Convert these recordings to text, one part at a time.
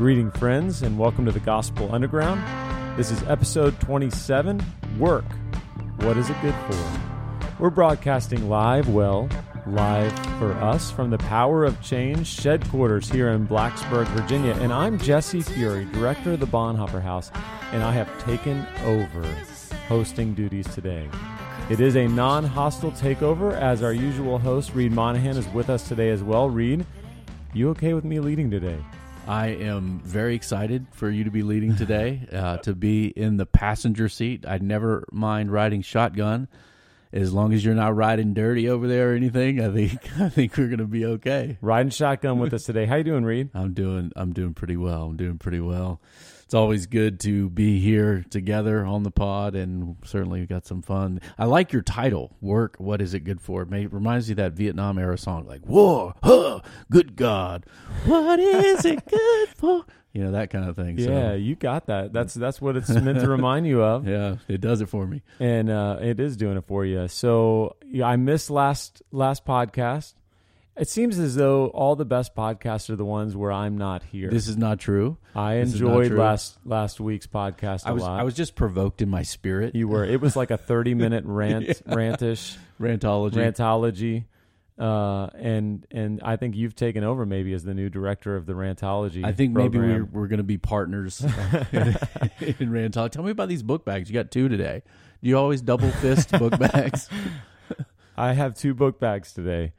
Greeting, friends, and welcome to the Gospel Underground. This is episode 27 Work. What is it good for? We're broadcasting live, well, live for us from the Power of Change headquarters here in Blacksburg, Virginia. And I'm Jesse Fury, director of the Bonhoeffer House, and I have taken over hosting duties today. It is a non hostile takeover, as our usual host, Reed Monahan, is with us today as well. Reed, you okay with me leading today? I am very excited for you to be leading today, uh, to be in the passenger seat. I'd never mind riding shotgun, as long as you're not riding dirty over there or anything. I think I think we're gonna be okay. Riding shotgun with us today. How you doing, Reed? I'm doing I'm doing pretty well. I'm doing pretty well. It's always good to be here together on the pod, and certainly we got some fun. I like your title, "Work." What is it good for? It may, reminds you of that Vietnam era song, like "War, huh, good God, what is it good for?" You know that kind of thing. Yeah, so, you got that. That's that's what it's meant to remind you of. yeah, it does it for me. and uh, it is doing it for you. So yeah, I missed last last podcast. It seems as though all the best podcasts are the ones where I'm not here. This is not true. I this is not enjoyed true. last last week's podcast a I was lot. I was just provoked in my spirit. you were. It was like a 30 minute rant, rantish, Rantology. rantology. Uh, and and I think you've taken over maybe as the new director of the rantology. I think maybe program. we're we're going to be partners in, in Rantology. Tell me about these book bags. You got two today. Do you always double fist book bags? I have two book bags today,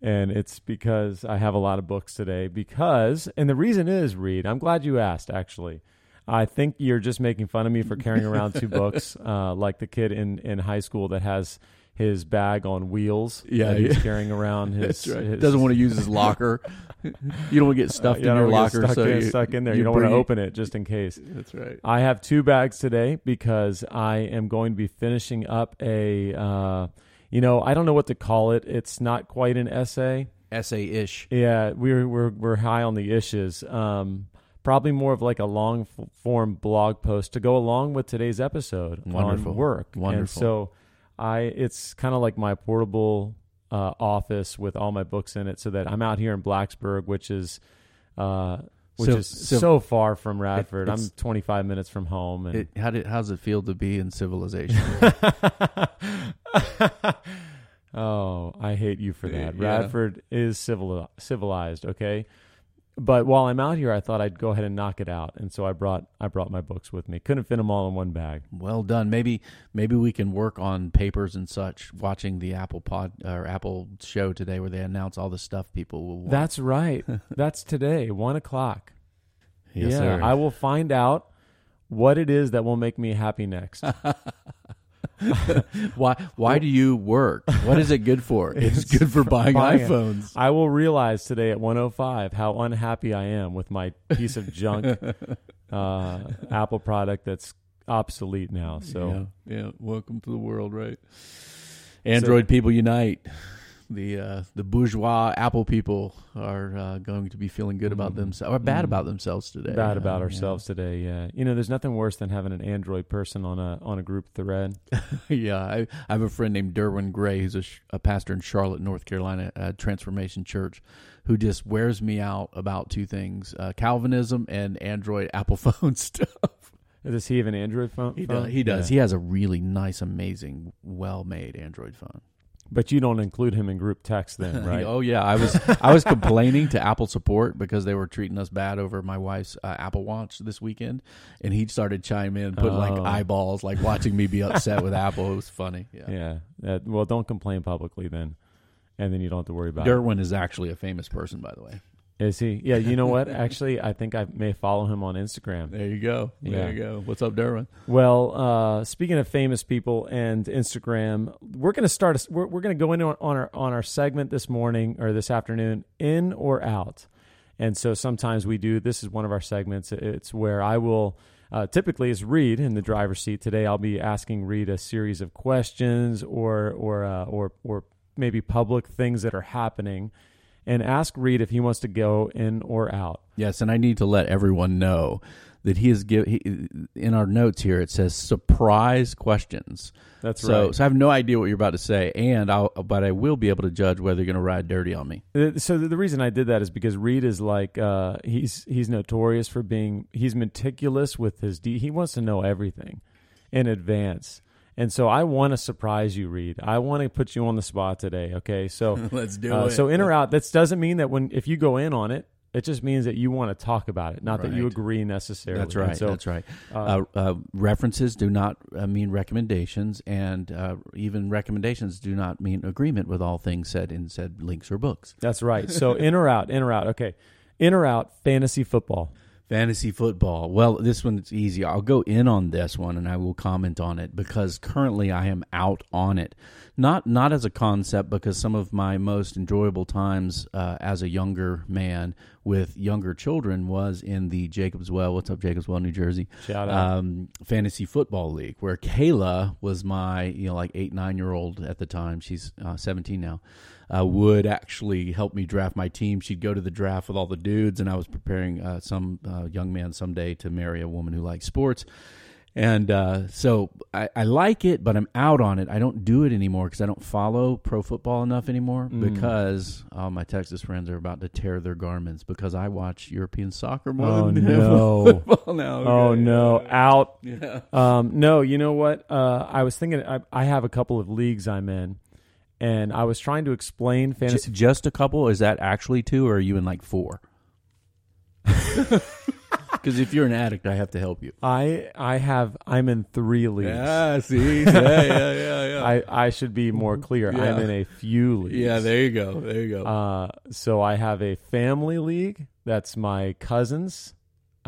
and it's because I have a lot of books today. Because, and the reason is, Reed, I'm glad you asked. Actually, I think you're just making fun of me for carrying around two books, uh, like the kid in in high school that has his bag on wheels. Yeah, that he's yeah. carrying around his. Right. his- Doesn't want to use his locker. You don't want to get stuffed Uh, you in your locker. stuck, so in, you, stuck in there. You, don't want to open it just in case. That's right. I have two bags today because I am going to be finishing up a. Uh, you know, I don't know what to call it. It's not quite an essay. Essay ish. Yeah, we're we're we're high on the issues. Um, probably more of like a long form blog post to go along with today's episode Wonderful. on work. And Wonderful. so, I it's kind of like my portable uh, office with all my books in it, so that I'm out here in Blacksburg, which is. Uh, which So- is so, so- far from Radford. I'm it's- 25 minutes from home, and It, how did how's it feel to be in civilization? oh, I hate you for that. Yeah. Radford is civil civilized, okay? But while I'm out here, I thought I'd go ahead and knock it out, and so I brought I brought my books with me. Couldn't fit them all in one bag. well done. Maybe maybe we can work on papers and such. Watching the Apple Pod or Apple show today, where they announce all the stuff people will want. That's right. That's today, one o'clock. yes, yeah, sir. I will find out what it is that will make me happy next. Why why do you work? What is it good for? It's, It's good for buying buying it. iPhones. I will realize today at 105 how unhappy I am with my piece of junk uh, Apple product that's obsolete now. So yeah, yeah. Welcome to the world, right? Android people unite. The uh, the bourgeois Apple people are uh, going to be feeling good about Mhm. themselves or bad Mhm. about themselves today. bad Uh, about yeah. ourselves today. Yeah, you know, there's nothing worse than having an Android person on a on a group thread. yeah, I, I have a friend named Derwin Gray, who's a, sh- a pastor in Charlotte, North Carolina, at Transformation Church, who just wears me out about two things: uh, Calvinism and Android Apple phone stuff. Does he have an Android phone? He phone? does. He does. Yeah. He has a really nice, amazing, well-made Android phone. But you don't include him in group text then, right? oh yeah, I was I was complaining to Apple support because they were treating us bad over my wife's uh, Apple Watch this weekend, and he started chiming in, putting like Oh. eyeballs, like watching me be upset with Apple. It was funny. Yeah. yeah. That- well, don't complain publicly then, and then you don't have to worry about it. Derwin is actually a famous person, by the way. Is he? Yeah. You know what? Actually, I think I may follow him on Instagram. There you go. There Yeah. you go. What's up, Derwin? Well, uh, speaking of famous people and Instagram, we're going to start. A, we're we're going to go into on our on our segment this morning or this afternoon, in or out. And so sometimes we do. This is one of our segments. It's where I will. Uh, typically, is Reed in the driver's seat. Today, I'll be asking Reed a series of questions or or uh, or or maybe public things that are happening, and ask Reed if he wants to go in or out. Yes, and I need to let everyone know that he is give he, in our notes here. It says surprise questions. That's so, right. So I have no idea what you're about to say, and I'll but I will be able to judge whether you're going to ride dirty on me. Uh, So the, the reason I did that is because Reed is like uh, he's he's notorious for being he's meticulous with his de- he wants to know everything in advance. And so I want to surprise you, Reed. I want to put you on the spot today. Okay, so Let's do uh, it. so in or out. That doesn't mean that when if you go in on it, it just means that you want to talk about it, not that you agree necessarily. That's right. So that's right. uh, Uh, uh, references do not uh, mean recommendations, and uh, even recommendations do not mean agreement with all things said in said links or books. that's right. So in or out, in or out. Okay, in or out. Fantasy football. Fantasy football. Well, this one's easy. I'll go in on this one and I will comment on it because currently I am out on it. Not not as a concept because some of my most enjoyable times uh, as a younger man with younger children was in the Jacobs Well. What's up, Jacobs Well, New Jersey? Shout out. um, fantasy football league where Kayla was my you know like eight nine year old at the time. She's uh, seventeen now. Uh, would actually help me draft my team. She'd go to the draft with all the dudes, and I was preparing uh, some uh, young man someday to marry a woman who likes sports. And uh, so I, I like it, but I'm out on it. I don't do it anymore because I don't follow pro football enough anymore Mm. because all my Texas friends are about to tear their garments because I watch European soccer more Oh, than no. football now. Oh no, out. Yeah. Um, no, you know what? Uh, I was thinking. I, I have a couple of leagues I'm in, and I was trying to explain J- fantasy. just a couple? Is that actually two, or are you in like four? Because if you're an addict, I have to help you. I I have. I'm in three leagues. Yeah, see, yeah, yeah, yeah, yeah. I I should be more clear. Yeah. I'm in a few leagues. yeah, there you go, there you go. Uh, so I have a family league. That's my cousins.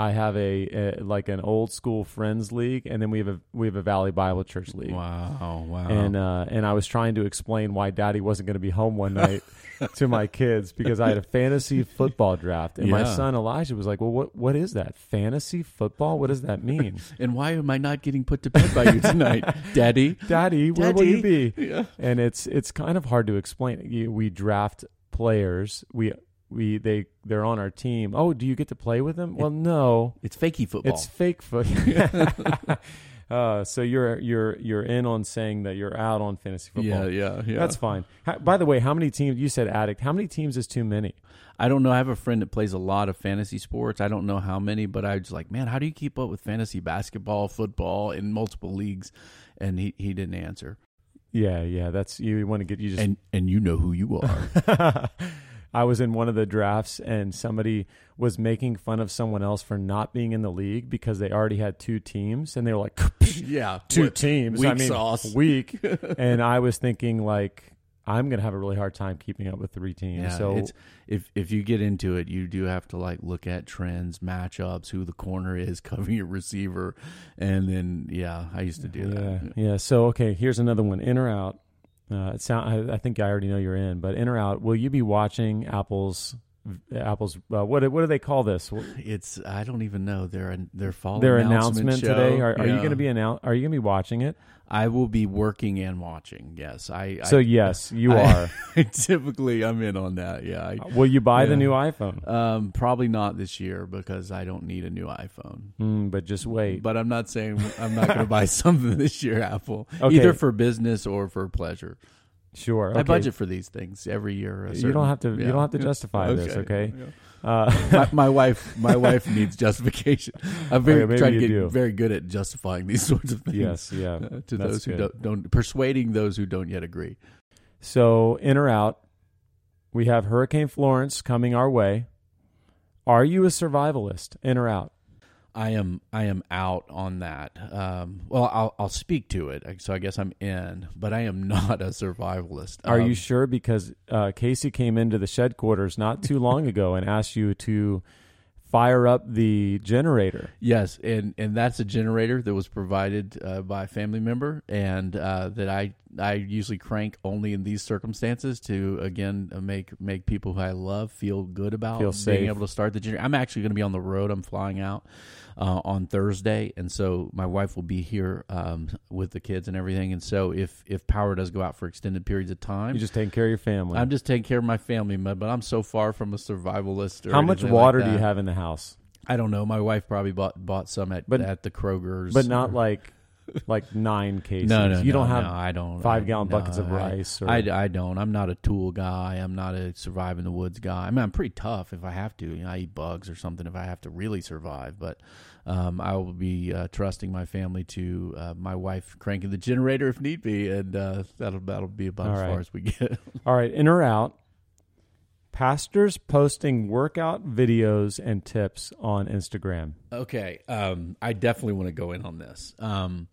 I have a, a like an old school friends league, and then we have a we have a Valley Bible Church league. wow, wow. and uh, and I was trying to explain why Daddy wasn't going to be home one night to my kids because I had a fantasy football draft, and my son Elijah was like, "Well, what what is that? Fantasy football? What does that mean, and why am I not getting put to bed by you tonight, Daddy? Daddy? Where will you be?" Yeah. And it's it's kind of hard to explain. We draft players. We we they they're on our team. Oh, do you get to play with them? Well, no. It's fakey football. It's fake football. uh, so you're you're you're in on saying that you're out on fantasy football. yeah, yeah, yeah. That's fine. How, by the way, how many teams? You said addict. How many teams is too many? I don't know. I have a friend that plays a lot of fantasy sports. I don't know how many, but I was like, man, how do you keep up with fantasy basketball, football in multiple leagues? And he, he didn't answer. Yeah, yeah. That's you want to get you just. And and you know who you are. I was in one of the drafts and somebody was making fun of someone else for not being in the league because they already had two teams and they were like yeah, two teams. weak I mean, sauce. weak. and I was thinking like I'm gonna have a really hard time keeping up with three teams. Yeah, so it's if if you get into it, you do have to like look at trends, matchups, who the corner is, covering your receiver, and then yeah, I used to do yeah, that. yeah. So okay, here's another one. In or out? Uh, it sound. I, I think I already know you're in, but in or out? Will you be watching Apple's Apple's uh, what what do they call this? It's I don't even know their their fall Their announcement, announcement today. Are, are you going to be annou- Are you going to be watching it? I will be working and watching. Yes, I. So I, yes, you I- are. typically, I'm in on that. Yeah, I, Will you buy the new iPhone? um, probably not this year because I don't need a new iPhone. Mm, but just wait. But I'm not saying I'm not going to buy something this year, Apple, Okay. either for business or for pleasure. Sure. I budget for these things every year. a You don't have to. You don't have to justify this. Okay. Yeah. Uh, my, my wife, my wife needs justification. I'm very Okay, trying to get do. very good at justifying these sorts of things. yes. Yeah. uh, to those who don't, don't persuading those who don't yet agree. So in or out? We have Hurricane Florence coming our way. Are you a survivalist? In or out? I am I am out on that. Um, well, I'll I'll speak to it. So I guess I'm in, but I am not a survivalist. Are Um, you sure? Because uh, Casey came into the shed quarters not too long ago and asked you to fire up the generator. Yes, and and that's a generator that was provided uh, by a family member, and uh, that I I usually crank only in these circumstances to again uh, make make people who I love feel good about Feel being safe. able to start the generator. I'm actually going to be on the road. I'm flying out uh, on Thursday, and so my wife will be here um, with the kids and everything. And so if if power does go out for extended periods of time, You're just taking care of your family. I'm just taking care of my family, but but I'm so far from a survivalist. Or How much anything like water do you have in the house? I don't know. My wife probably bought bought some at But- at the Kroger's, but not like like nine cases. no, no. you no, don't have no, I don't five I- gallon no, buckets of rice. Or, I, I don't. I'm not a tool guy. I'm not a survive in the woods guy. I mean, I'm pretty tough if I have to. You know, I eat bugs or something if I have to really survive. But um, I will be uh, trusting my family to uh, my wife cranking the generator if need be, and uh, that'll that'll be about All as right. far as we get. All right, in or out. Pastors posting workout videos and tips on Instagram. Okay, um, I definitely want to go in on this. Um,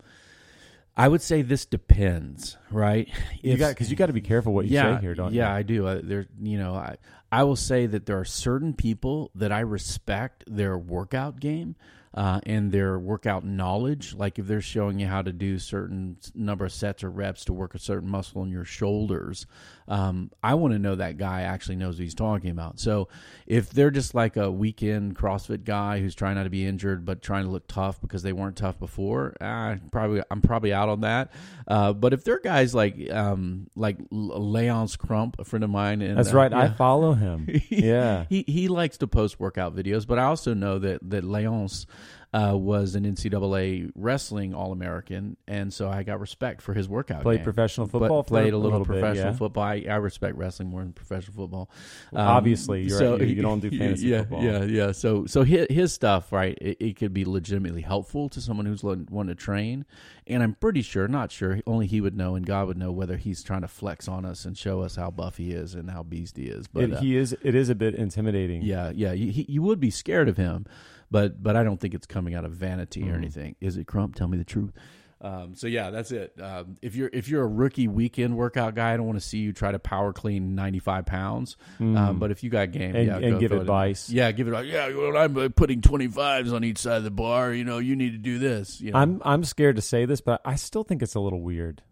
I would say this depends, right? You got because you got to be careful what you yeah, say here, don't yeah, you? Yeah, I do. Uh, there, you know, I I will say that there are certain people that I respect their workout game uh, and their workout knowledge. Like if they're showing you how to do certain number of sets or reps to work a certain muscle in your shoulders, um, I want to know that guy actually knows what he's talking about. So if they're just like a weekend CrossFit guy who's trying not to be injured but trying to look tough because they weren't tough before, uh, probably I'm probably out on that. Uh, but if they're guys like um, like L- Leonce Crump, a friend of mine, and That's uh, right. I follow him. yeah. He he likes to post workout videos, but I also know that that Leonce uh, was an NCAA wrestling All American, and so I got respect for his workout. Played game. professional football. for played a little, bit, professional yeah. football. I, I respect wrestling more than professional football. Um, Obviously, you're right. You- you don't do fantasy yeah, football. Yeah, yeah. So so his, his stuff, right? It, it could be legitimately helpful to someone who's wanting to train, and I'm pretty sure, not sure, only he would know, and God would know whether he's trying to flex on us and show us how buff he is and how beast he is. But It, uh, he is. It is a bit intimidating. yeah, yeah. You, he, you would be scared of him, but but I don't think it's coming out of vanity Mm-hmm. or anything. Is it Crump? Tell me the truth. Um, so yeah, that's it. Um, if you're if you're a rookie weekend workout guy, I don't want to see you try to power clean 95 pounds. Um, but if you got game, Mm. And- yeah, and give throw it advice. yeah, give it. Yeah, well, I'm uh, putting 25s on each side of the bar. You know, you need to do this. You know? I'm. I'm scared to say this, but I still think it's a little weird.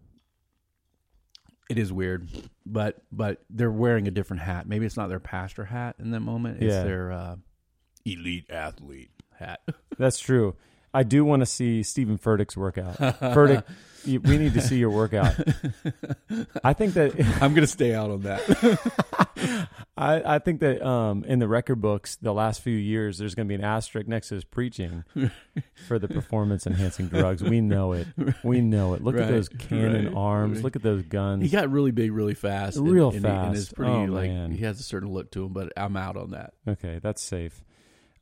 It is weird, but but they're wearing a different hat. Maybe it's not their pastor hat in that moment. It's Yeah. their uh, elite athlete hat. That's true. I do want to see Stephen Furtick's workout. Furtick, we need to see your workout. I think that I'm gonna stay out on that. I, I think that um, in the record books, the last few years, there's going to be an asterisk next to his preaching for the performance enhancing drugs. We know it. We know it. Look at those cannon right, arms. right. Look at those guns. he got really big, really fast, and- Real and, he- and it's fast. pretty Oh, like man. he has a certain look to him. But I'm out on that. Okay, that's safe.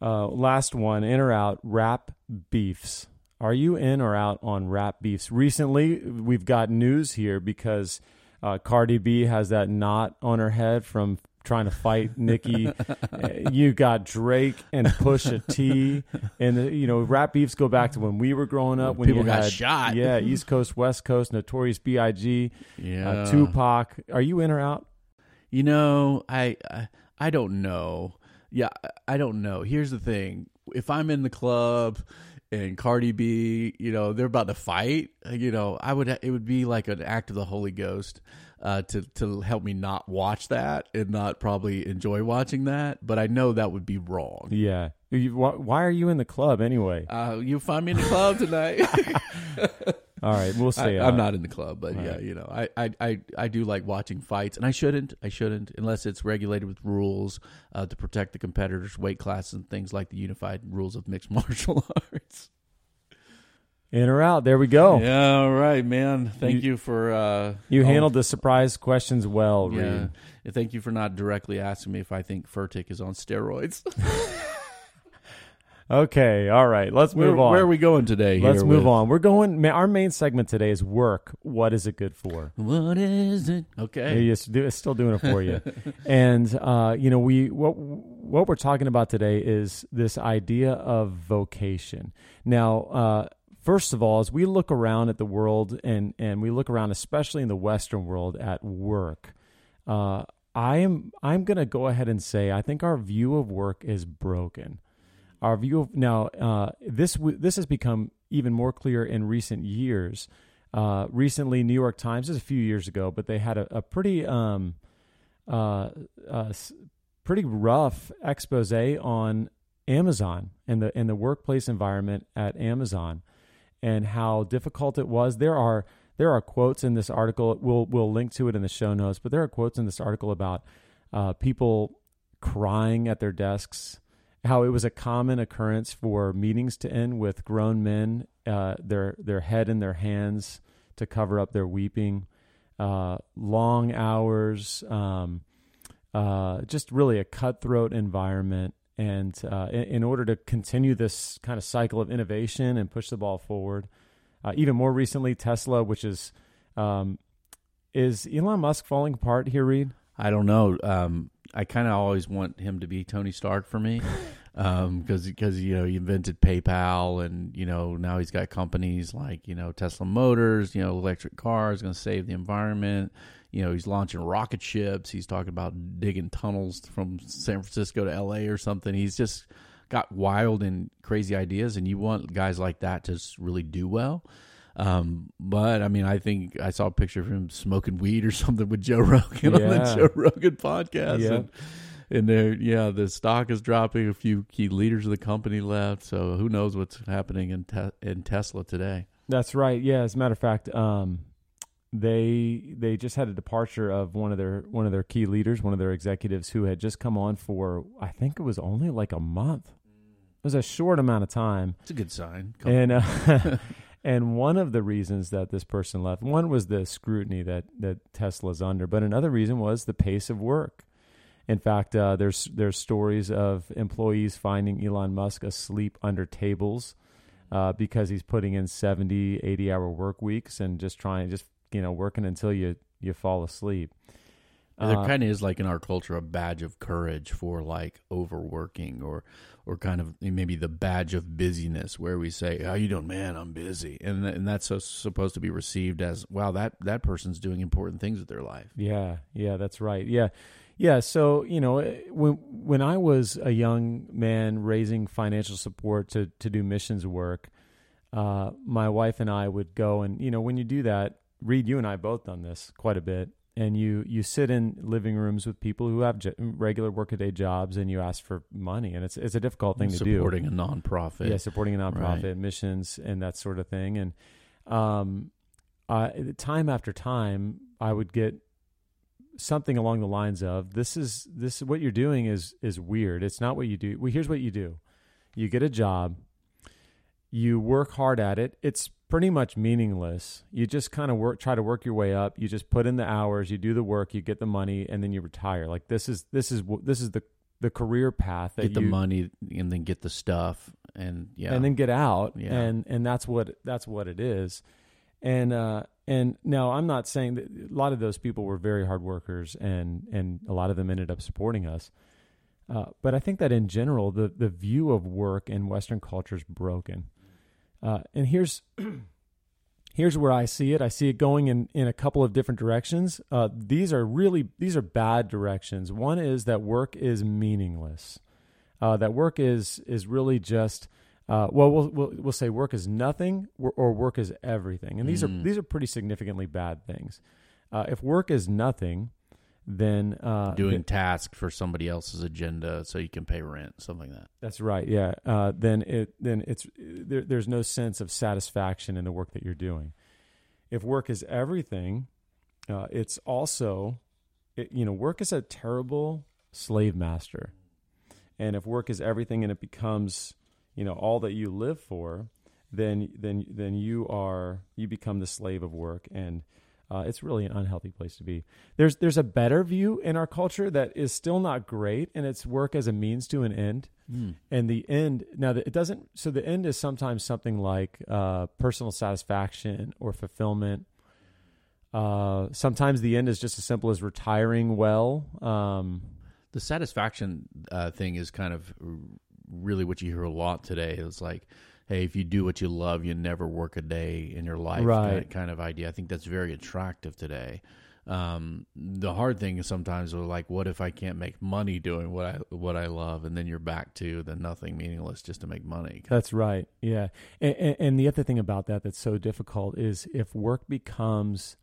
Uh, last one, in or out, rap beefs. Are you in or out on rap beefs? Recently, we've got news here because uh, Cardi B has that knot on her head from trying to fight Nicki. Uh, you got Drake and Pusha T, and the, you know rap beefs go back to when we were growing up. When People you got had, shot. Yeah, East Coast, West Coast, Notorious B.I.G., Yeah, uh, Tupac. Are you in or out? You know, I, I I don't know. Yeah, I- don't know. Here's the thing: if I'm in the club and Cardi B, you know, they're about to fight, you know, I would it would be like an act of the Holy Ghost uh, to to help me not watch that and not probably enjoy watching that. But I know that would be wrong. Yeah. You, why, why are you in the club anyway? Uh, you find me in the club tonight. All right, we'll I, stay. I'm not in the club, but yeah, Right. you know, I, I, I, I do like watching fights, and I shouldn't. I shouldn't unless it's regulated with rules uh, to protect the competitors' weight classes and things like the unified rules of mixed martial arts. in or out. There we go. Yeah, all right, man. Thank You- you, for uh, You handled the surprise questions well, Yeah, Reed. Thank you for not directly asking me if I think Furtick is on steroids. Okay, all right. Let's where, move on. where are we going today? Let's move with- on. We're going. Our main segment today is work. What is it good for? What is it? Okay. It's, it's still doing it for you. and uh, you know, we what what we're talking about today is this idea of vocation. Now, uh, first of all, as we look around at the world and and we look around, especially in the Western world, at work, uh, I am I'm going to go ahead and say I think our view of work is broken. Our view of now uh, this w- this has become even more clear in recent years. Uh, recently, New York Times, is a few years ago, but they had a, a pretty um, uh, uh, pretty rough expose on Amazon and the and the workplace environment at Amazon and how difficult it was. There are there are quotes in this article. We'll we'll link to it in the show notes, but there are quotes in this article about uh, people crying at their desks how it was a common occurrence for meetings to end with grown men, uh, their their head in their hands to cover up their weeping, uh, long hours, um, uh, just really a cutthroat environment. And uh, in, in, order to continue this kind of cycle of innovation and push the ball forward, uh, even more recently, Tesla, which is um, is Elon Musk falling apart here, Reed? I don't know. Um, I kind of always want him to be Tony Stark for me, because um, because you know he invented PayPal, and you know now he's got companies like you know Tesla Motors, you know electric cars, going to save the environment. You know he's launching rocket ships. He's talking about digging tunnels from San Francisco to L.A. or something. He's just got wild and crazy ideas, and you want guys like that to really do well. Um, but I mean, I think I saw a picture of him smoking weed or something with Joe Rogan yeah. on the Joe Rogan podcast. Yeah. And, and there, yeah, the stock is dropping. A few key leaders of the company left, so who knows what's happening in te- in Tesla today? That's right. Yeah, as a matter of fact, um, they they just had a departure of one of their one of their key leaders, one of their executives who had just come on for I think it was only like a month. It was a short amount of time. It's a good sign. Come and uh, And one of the reasons that this person left, one was the scrutiny that that Tesla's under, but another reason was the pace of work. In fact, uh, there's there's stories of employees finding Elon Musk asleep under tables uh, because he's putting in 70, 80 hour work weeks and just trying, just you know, working until you you fall asleep. Uh, there kind of is like in our culture a badge of courage for like overworking or or kind of maybe the badge of busyness where we say, "How you doing, man? I'm busy," and and that's so, supposed to be received as, "Wow, that that person's doing important things with their life." Yeah, yeah, that's right. Yeah, yeah. So you know, eh, when when I was a young man raising financial support to to do missions work, uh, my wife and I would go and you know when you do that, Reed, you and I both done this quite a bit and you you sit in living rooms with people who have regular workaday jobs and you ask for money and it's it's a difficult thing supporting to do. Supporting a nonprofit. Yeah supporting a nonprofit right. missions and that sort of thing and um uh, time after time I would get something along the lines of this is this what you're doing is is weird. It's not what you do. Well here's what you do. You get a job. You work hard at it. It's pretty much meaningless. You just kind of work, try to work your way up. You just put in the hours, you do the work, you get the money, and then you retire. Like this is this is this is the the career path that get the you, money and then get the stuff and yeah, and then get out. Yeah. and and that's what that's what it is. And uh, and now I'm not saying that a lot of those people were very hard workers, and and a lot of them ended up supporting us. Uh, but I think that in general, the the view of work in Western culture is broken. Uh, and here's here's where I see it. I see it going in, in a couple of different directions. Uh, these are really these are bad directions. One is that work is meaningless. Uh, that work is is really just uh, well, well, we'll we'll say work is nothing or work is everything, and these mm. are these are pretty significantly bad things. Uh, if work is nothing, then uh, doing tasks for somebody else's agenda so you can pay rent, something like that. That's right. Yeah. Uh, then it then it's there, there's no sense of satisfaction in the work that you're doing. If work is everything, uh, it's also it, you know work is a terrible slave master, and if work is everything and it becomes you know all that you live for, then then then you are you become the slave of work and uh, it's really an unhealthy place to be. There's there's a better view in our culture that is still not great, and it's work as a means to an end. Mm. And the end now that it doesn't. So the end is sometimes something like uh, personal satisfaction or fulfillment. Uh, sometimes the end is just as simple as retiring well. Um, the satisfaction uh, thing is kind of really what you hear a lot today. It's like hey, if you do what you love, you never work a day in your life, right. kind, of, kind of idea. I think that's very attractive today. Um, the hard thing is sometimes we're like, what if I can't make money doing what I what I love, and then you're back to the nothing meaningless just to make money. That's right. Yeah, and, and, and the other thing about that that's so difficult is if work becomes,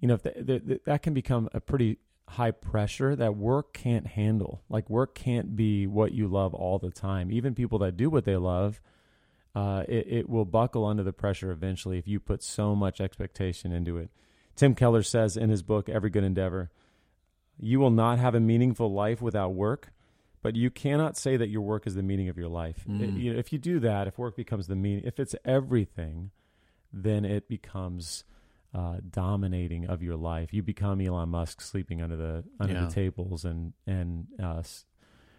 you know, if the, the, the, that can become a pretty high pressure that work can't handle. Like work can't be what you love all the time. Even people that do what they love uh, it, it will buckle under the pressure eventually if you put so much expectation into it. Tim Keller says in his book, Every Good Endeavor, you will not have a meaningful life without work, but you cannot say that your work is the meaning of your life. Mm. It- you know, if you do that, if work becomes the meaning, if it's everything, then it becomes uh, dominating of your life. You become Elon Musk sleeping under the under Yeah. the tables and and uh,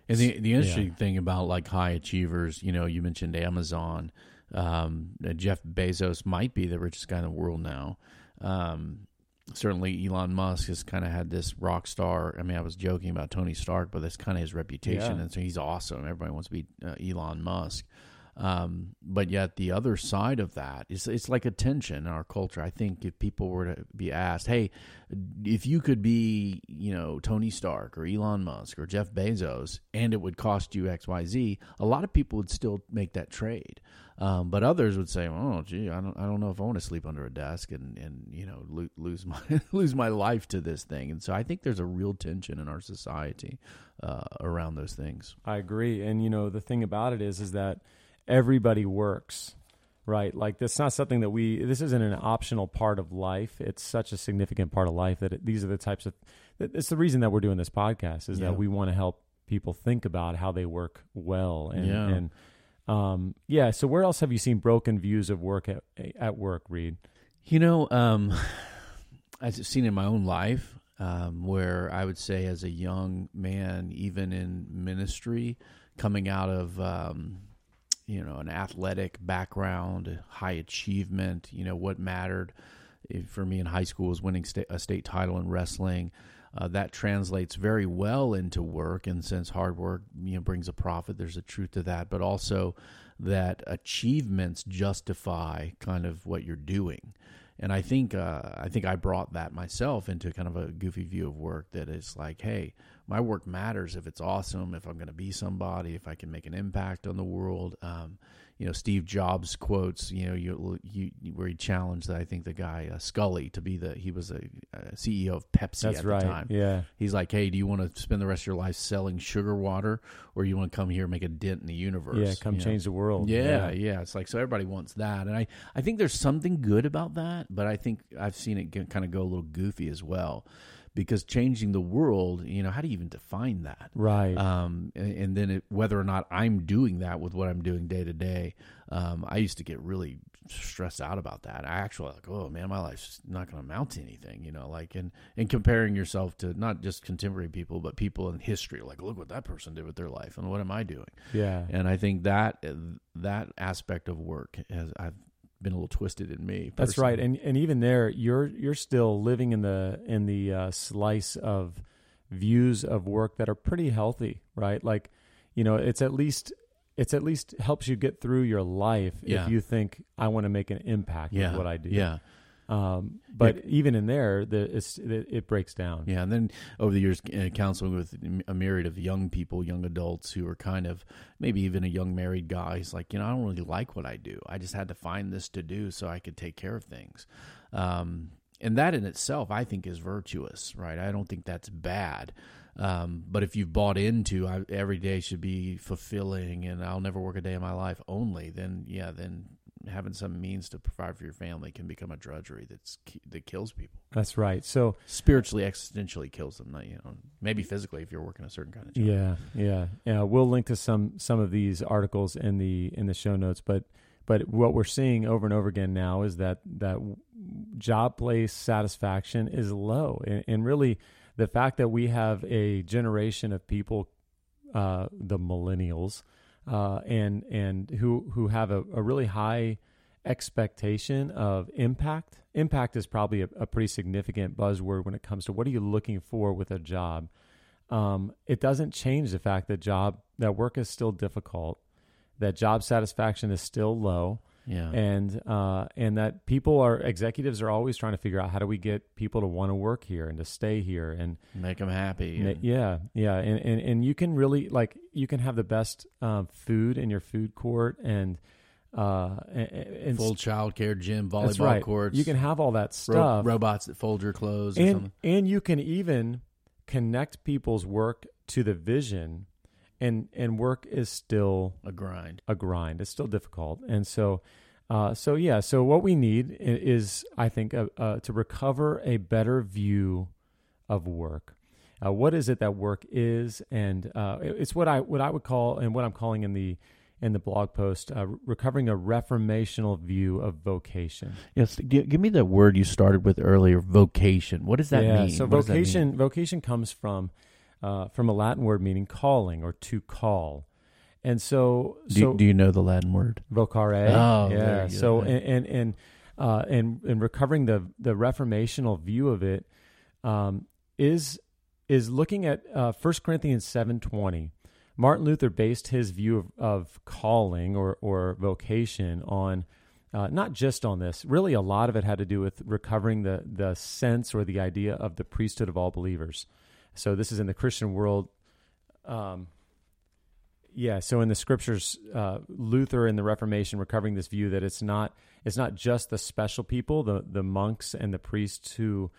And the the Yeah. interesting thing about like high achievers, you know, you mentioned Amazon. Um, uh, Jeff Bezos might be the richest guy in the world now. Um, certainly, Elon Musk has kind of had this rock star. I mean, I was joking about Tony Stark, but that's kind of his reputation, Yeah. and so he's awesome. Everybody wants to be uh, Elon Musk. Um, but yet the other side of that is it's like a tension in our culture. I think if people were to be asked, "Hey, if you could be, you know, Tony Stark or Elon Musk or Jeff Bezos, and it would cost you X, Y, Z," a lot of people would still make that trade. Um, but others would say, "Oh, gee, I don't, I don't know if I want to sleep under a desk and, and you know, lo- lose my lose my life to this thing." And so I think there's a real tension in our society uh, around those things. I agree. And you know, the thing about it is, is that everybody works, right? Like that's not something that we. This isn't an optional part of life. It's such a significant part of life that it, these are the types of. It's the reason that we're doing this podcast is Yeah. that we want to help people think about how they work well and Yeah. and um yeah. So where else have you seen broken views of work at at work, Reed? You know, um, I've seen in my own life um, where I would say, as a young man, even in ministry, coming out of um, you know an athletic background, high achievement. You know what mattered eh, for me in high school was winning sta- a state title in wrestling. Uh, that translates very well into work, and since hard work you know brings a profit, there's a truth to that. But also that achievements justify kind of what you're doing and I think uh, I think I brought that myself into kind of a goofy view of work that is like, hey, my work matters if it's awesome, if I'm going to be somebody, if I can make an impact on the world. Um, you know, Steve Jobs quotes, you know, you, you where he challenged, I think the guy uh, Sculley to be the he was a, uh CEO of Pepsi That's at right. the time. Yeah. He's like, hey, do you want to spend the rest of your life selling sugar water, or you want to come here and make a dent in the universe? Yeah. Come You know? change the world. Yeah, yeah, It's like so everybody wants that, and I I think there's something good about that, but I think I've seen it kind of go a little goofy as well, because changing the world, you know, how do you even define that? Right. Um, and, and then it, whether or not I'm doing that with what I'm doing day to day, um, I used to get really stressed out about that. I actually like, oh man, my life's not going to amount to anything, you know, like and and comparing yourself to not just contemporary people, but people in history. Like, look what that person did with their life, and what am I doing? yeah. And I think that that aspect of work has I've been a little twisted in me. That's right, and and even there, you're you're still living in the in the uh, slice of views of work that are pretty healthy, right? Like, you know, it's at least it's at least helps you get through your life Yeah. if you think I want to make an impact yeah, with what I do. Yeah, Um, but even in there, the it's, it, it breaks down. yeah. And then over the years, uh, counseling with a myriad of young people, young adults who are kind of maybe even a young married guy. He's like, you know, I don't really like what I do. I just had to find this to do so I could take care of things. Um, and that in itself, I think, is virtuous, right? I don't think that's bad. Um, but if you've bought into I, every day should be fulfilling and I'll never work a day in my life only, then yeah, then having some means to provide for your family can become a drudgery that's that kills people. That's right. So Spiritually, existentially kills them. Not you know, maybe physically if you're working a certain kind of job. Yeah, yeah, yeah. We'll link to some some of these articles in the in the show notes, but but what we're seeing over and over again now is that that job place satisfaction is low, and, and really the fact that we have a generation of people, uh, the millennials, uh, and and who who have a, a really high expectation of impact. Impact is probably a, a pretty significant buzzword when it comes to what are you looking for with a job um, it doesn't change the fact that job that work is still difficult, that job satisfaction is still low, Yeah. and uh, and that people are executives are always trying to figure out how do we get people to want to work here and to stay here and Make them happy. and- yeah yeah and, and and you can really like you can have the best um, food in your food court and uh and, and Full child care gym, volleyball right courts. you can have all that ro- stuff robots that fold your clothes or and something. and you can even connect people's work to the vision and and work is still A grind. a grind it's still difficult and so uh, so yeah so what we need is i think uh, uh, to recover a better view of work Uh, what is it that work is, and uh, it's what I what I would call and what I'm calling in the in the blog post uh, recovering a reformational view of vocation. Yes, give me the word you started with earlier, vocation. What does that yeah, mean? so What vocation vocation comes from uh, from a Latin word meaning calling or to call, and so Do, so do you know the Latin word? vocare. Oh, yeah. So and and and, uh, and and recovering the the reformational view of it um, is is looking at uh, 1 Corinthians seven twenty. Martin Luther based his view of, of calling or or vocation on. Uh, not just on this, really, a lot of it had to do with recovering the the sense or the idea of the priesthood of all believers. So this is in the Christian world. Um, yeah, so in the scriptures, uh, Luther in the Reformation recovering this view that it's not it's not just the special people, the the monks and the priests who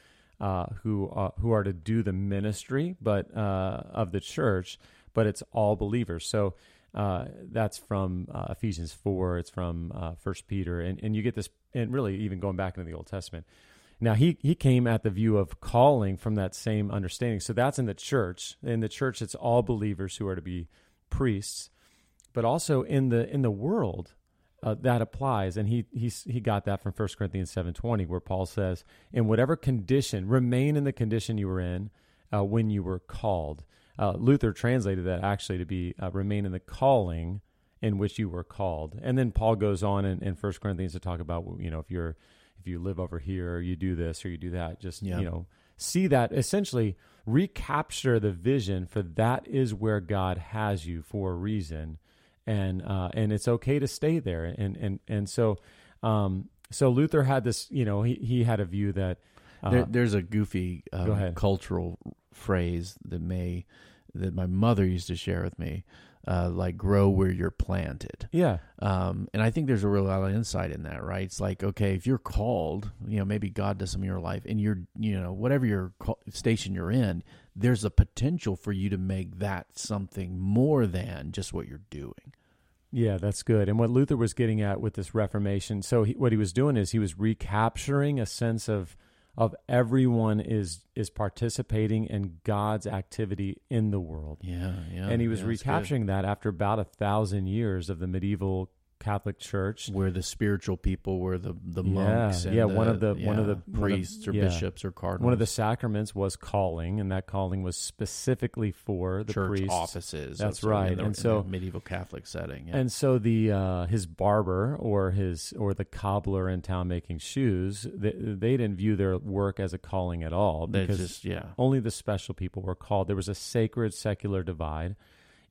uh, who uh, who are to do the ministry, but uh, of the church, but it's all believers. So uh, that's from uh, Ephesians four. It's from First Peter, and and you get this, and really even going back into the Old Testament. Now he he came at the view of calling from that same understanding. So that's in the church. In the church, it's all believers who are to be priests, but also in the in the world uh, that applies. And he he he got that from 1 Corinthians seven twenty, where Paul says, "In whatever condition, remain in the condition you were in uh, when you were called." Uh, Luther translated that actually to be uh, remain in the calling in which you were called. And then Paul goes on in, in 1 Corinthians to talk about you know if you're you live over here, or you do this or you do that, just Yeah. you know see that essentially recapture the vision for that is where God has you for a reason, and uh, and it's okay to stay there. And and and so um, so Luther had this, you know, he he had a view that uh, There, there's a goofy Go um, cultural phrase that may that my mother used to share with me, uh, like "grow where you're planted." yeah Um, and I think there's a real lot of insight in that, right? It's like, okay, if you're called, you know, maybe God does some in your life, and you're, you know, whatever your station you're in, there's a potential for you to make that something more than just what you're doing. Yeah, that's good. And what Luther was getting at with this Reformation, so he, what he was doing is he was recapturing a sense of of everyone is is participating in God's activity in the world. Yeah, yeah. and he was yeah, recapturing that after about a thousand years of the medieval Catholic Church. where the spiritual people were the the Yeah, monks. and yeah, one of the- one of yeah, the- one of the- priests or yeah. bishops or cardinals. One of the sacraments was calling, and that calling was specifically for the church priests. offices. That's right. the- And in so- the medieval Catholic setting. Yeah. And so the uh, his barber or his or the cobbler in town making shoes, they, they didn't view their work as a calling at all because just yeah. only the special people were called. There was a sacred secular divide,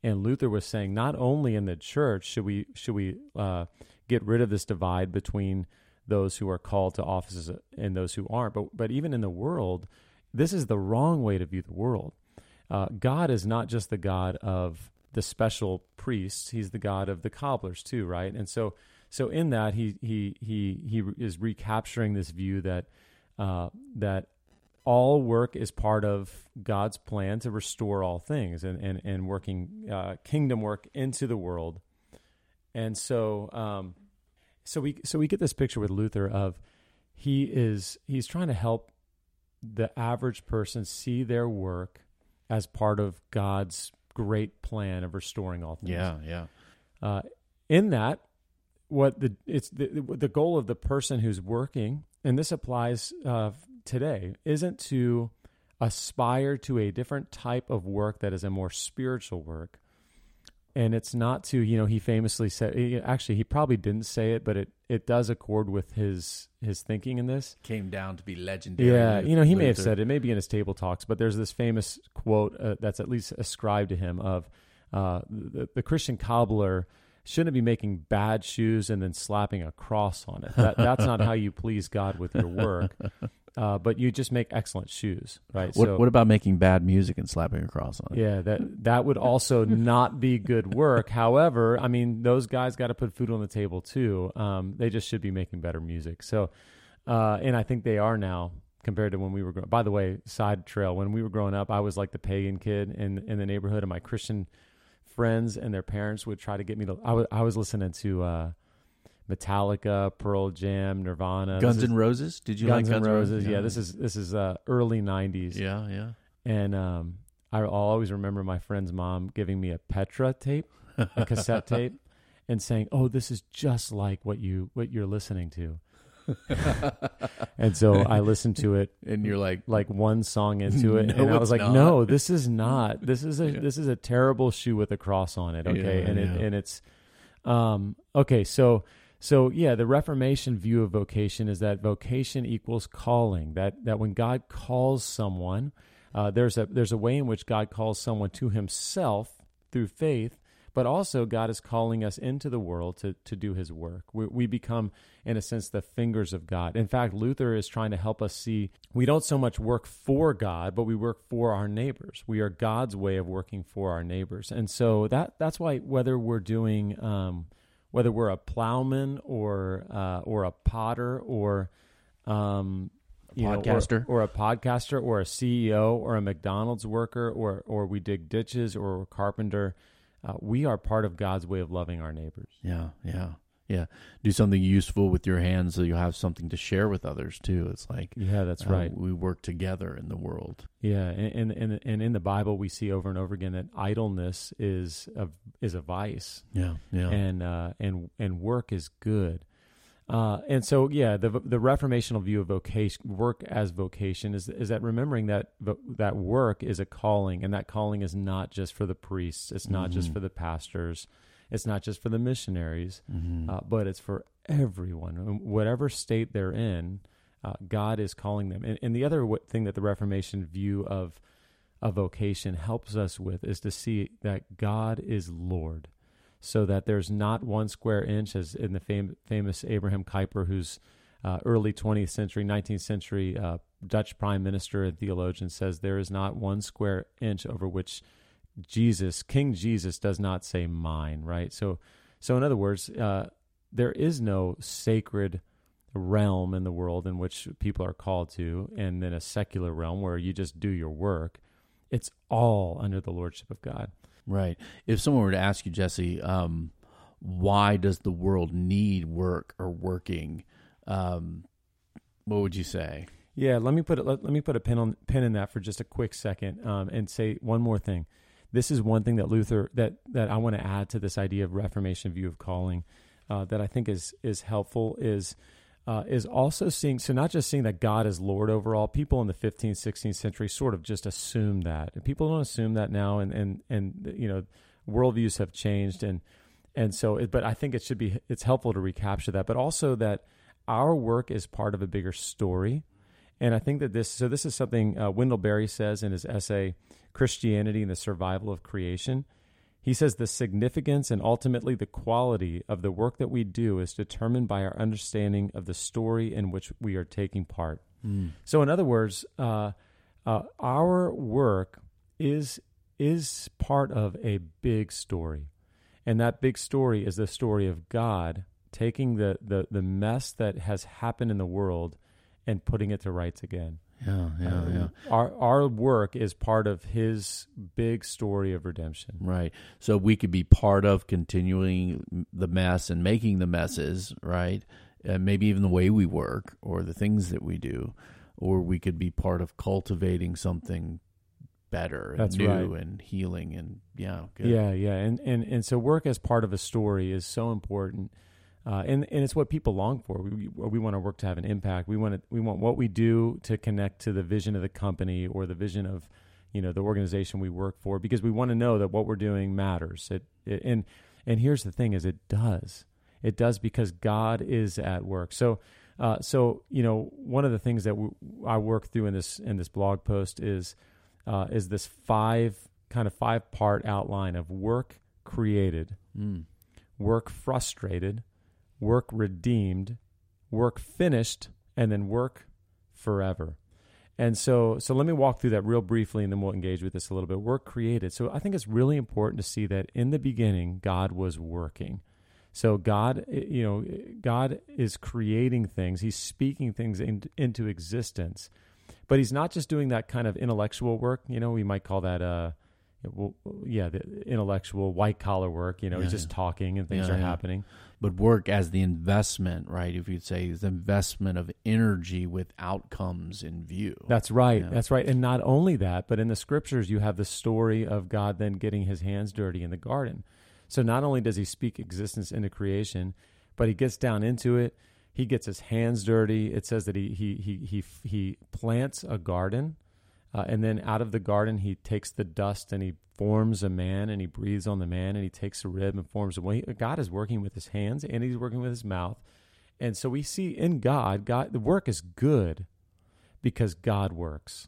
and Luther was saying not only in the church should we should we uh, get rid of this divide between those who are called to offices and those who aren't, but but even in the world, this is the wrong way to view the world. Uh, God is not just the God of the special priests; He's the God of the cobblers too, right? And so, so in that, he he he he is recapturing this view that uh, that all work is part of God's plan to restore all things and and and working uh, kingdom work into the world. And so, um, so we so we get this picture with Luther of he is he's trying to help the average person see their work as part of God's great plan of restoring all things. Yeah, yeah. Uh, in that, what the it's the the goal of the person who's working, and this applies uh, today, isn't to aspire to a different type of work that is a more spiritual work. And it's not to, you know, he famously said. Actually, he probably didn't say it, but it it does accord with his his thinking in this. Came down to be legendary. Yeah, you know, he may have said it, maybe in his table talks, but there's this famous quote uh, that's at least ascribed to him of uh, the, the Christian cobbler shouldn't be making bad shoes and then slapping a cross on it. That, that's not how you please God with your work. Uh, but you just make excellent shoes, right? What, what about making bad music and slapping a cross on it? Yeah, that that would also not be good work. However, I mean, those guys got to put food on the table too. Um, they just should be making better music. So, uh, and I think they are now compared to when we were. growing By the way, side trail. When we were growing up, I was like the pagan kid in in the neighborhood, and my Christian friends and their parents would try to get me to. I was I was listening to uh, Metallica, Pearl Jam, Nirvana, Guns N' Roses? Did you Guns like Guns N' Roses. Yeah, this is this is uh, early '90s Yeah, yeah. and um, I'll always remember my friend's mom giving me a Petra tape, a cassette tape, and saying, "Oh, this is just like what you what you're listening to." and so I listened to it, and you're like, like one song into it, No, and I was like, not. "No, this is not. This is a Yeah. this is a terrible shoe with a cross on it." Okay, Yeah, and it and it's um okay. So so yeah, the Reformation view of vocation is that vocation equals calling. That that when God calls someone, uh, there's a there's a way in which God calls someone to Himself through faith, but also God is calling us into the world to to do His work. We, we become, in a sense, the fingers of God. In fact, Luther is trying to help us see we don't so much work for God, but we work for our neighbors. We are God's way of working for our neighbors, and so that that's why whether we're doing um, whether we're a plowman or uh, or a potter or um, you know, or- or, a podcaster or a CEO or a McDonald's worker or or we dig ditches or a carpenter, uh, we are part of God's way of loving our neighbors. Yeah, yeah, yeah. Do something useful with your hands so you'll have something to share with others too. It's like Yeah, that's right. We work together in the world. Yeah, and, and and in the Bible we see over and over again that idleness is a is a vice. Yeah, yeah. and uh, and and work is good. Uh, and so, yeah, the the reformational view of vocation, work as vocation, is is that remembering that that work is a calling, and that calling is not just for the priests, it's not just Mhm. for the pastors, it's not just for the missionaries, Mhm. uh, but it's for everyone, Um, whatever state they're in. Uh, God is calling them. And, and the other w- thing that the Reformation view of a vocation helps us with is to see that God is Lord, so that there's not one square inch, as in the fam- famous Abraham Kuyper, who's uh, early 20th century, 19th century uh, Dutch prime minister and theologian, says there is not one square inch over which Jesus, King Jesus, does not say mine. Right. So, so in other words, uh, there is no sacred realm in the world in which people are called to, and then a secular realm where you just do your work. It's all under the lordship of God. Right. If someone were to ask you, Jesse, um, why does the world need work or working? Um, what would you say? Yeah, let me put it. Let, let me put a pin on pin in that for just a quick second, um, and say one more thing. This is one thing that Luther that that I want to add to this idea of Reformation view of calling uh, that I think is is helpful is uh, is also seeing so not just seeing that God is Lord over all. People in the 15th, 16th century sort of just assume that, and people don't assume that now, and and and you know, worldviews have changed, and and so, it, but I think it should be it's helpful to recapture that, but also that our work is part of a bigger story. And I think that this, so this is something uh, Wendell Berry says in his essay, Christianity and the Survival of Creation. He says the significance and ultimately the quality of the work that we do is determined by our understanding of the story in which we are taking part. So, in other words, uh, uh, our work is is part of a big story, and that big story is the story of God taking the the, the mess that has happened in the world and putting it to rights again. Yeah, yeah, Uh, yeah. Our our work is part of His big story of redemption. Right. So we could be part of continuing the mess and making the messes, right? And maybe even the way we work or the things that we do, or we could be part of cultivating something better and That's new right. and healing and yeah, good. Yeah, yeah, and and and so work as part of a story is so important, uh, and and it's what people long for. We we want our work to have an impact. We want it, we want what we do to connect to the vision of the company or the vision of, you know, the organization we work for, because we want to know that what we're doing matters. It, it and and here's the thing: is it does. It does because God is at work. So. Uh, so you know, one of the things that w- I work through in this in this blog post is uh, is this five kind of five part outline of work created, Mm. work frustrated, work redeemed, work finished, and then work forever. And so, so let me walk through that real briefly, and then we'll engage with this a little bit. Work created. So I think it's really important to see that in the beginning, God was working. So God, you know, God is creating things. He's speaking things in, into existence, but He's not just doing that kind of intellectual work. You know, we might call that, uh, well, yeah, the intellectual white collar work. You know, Yeah, he's just yeah. talking and things Yeah, are happening. but work as the investment, right? If you'd say the investment of energy with outcomes in view. That's right. That's right. And not only that, but in the scriptures, you have the story of God then getting his hands dirty in the garden. So not only does he speak existence into creation, but he gets down into it. He gets his hands dirty. It says that he he he he he plants a garden, uh, and then out of the garden he takes the dust and he forms a man and he breathes on the man and he takes a rib and forms a. He- God is working with his hands and he's working with his mouth, and so we see in God, God the work is good because God works.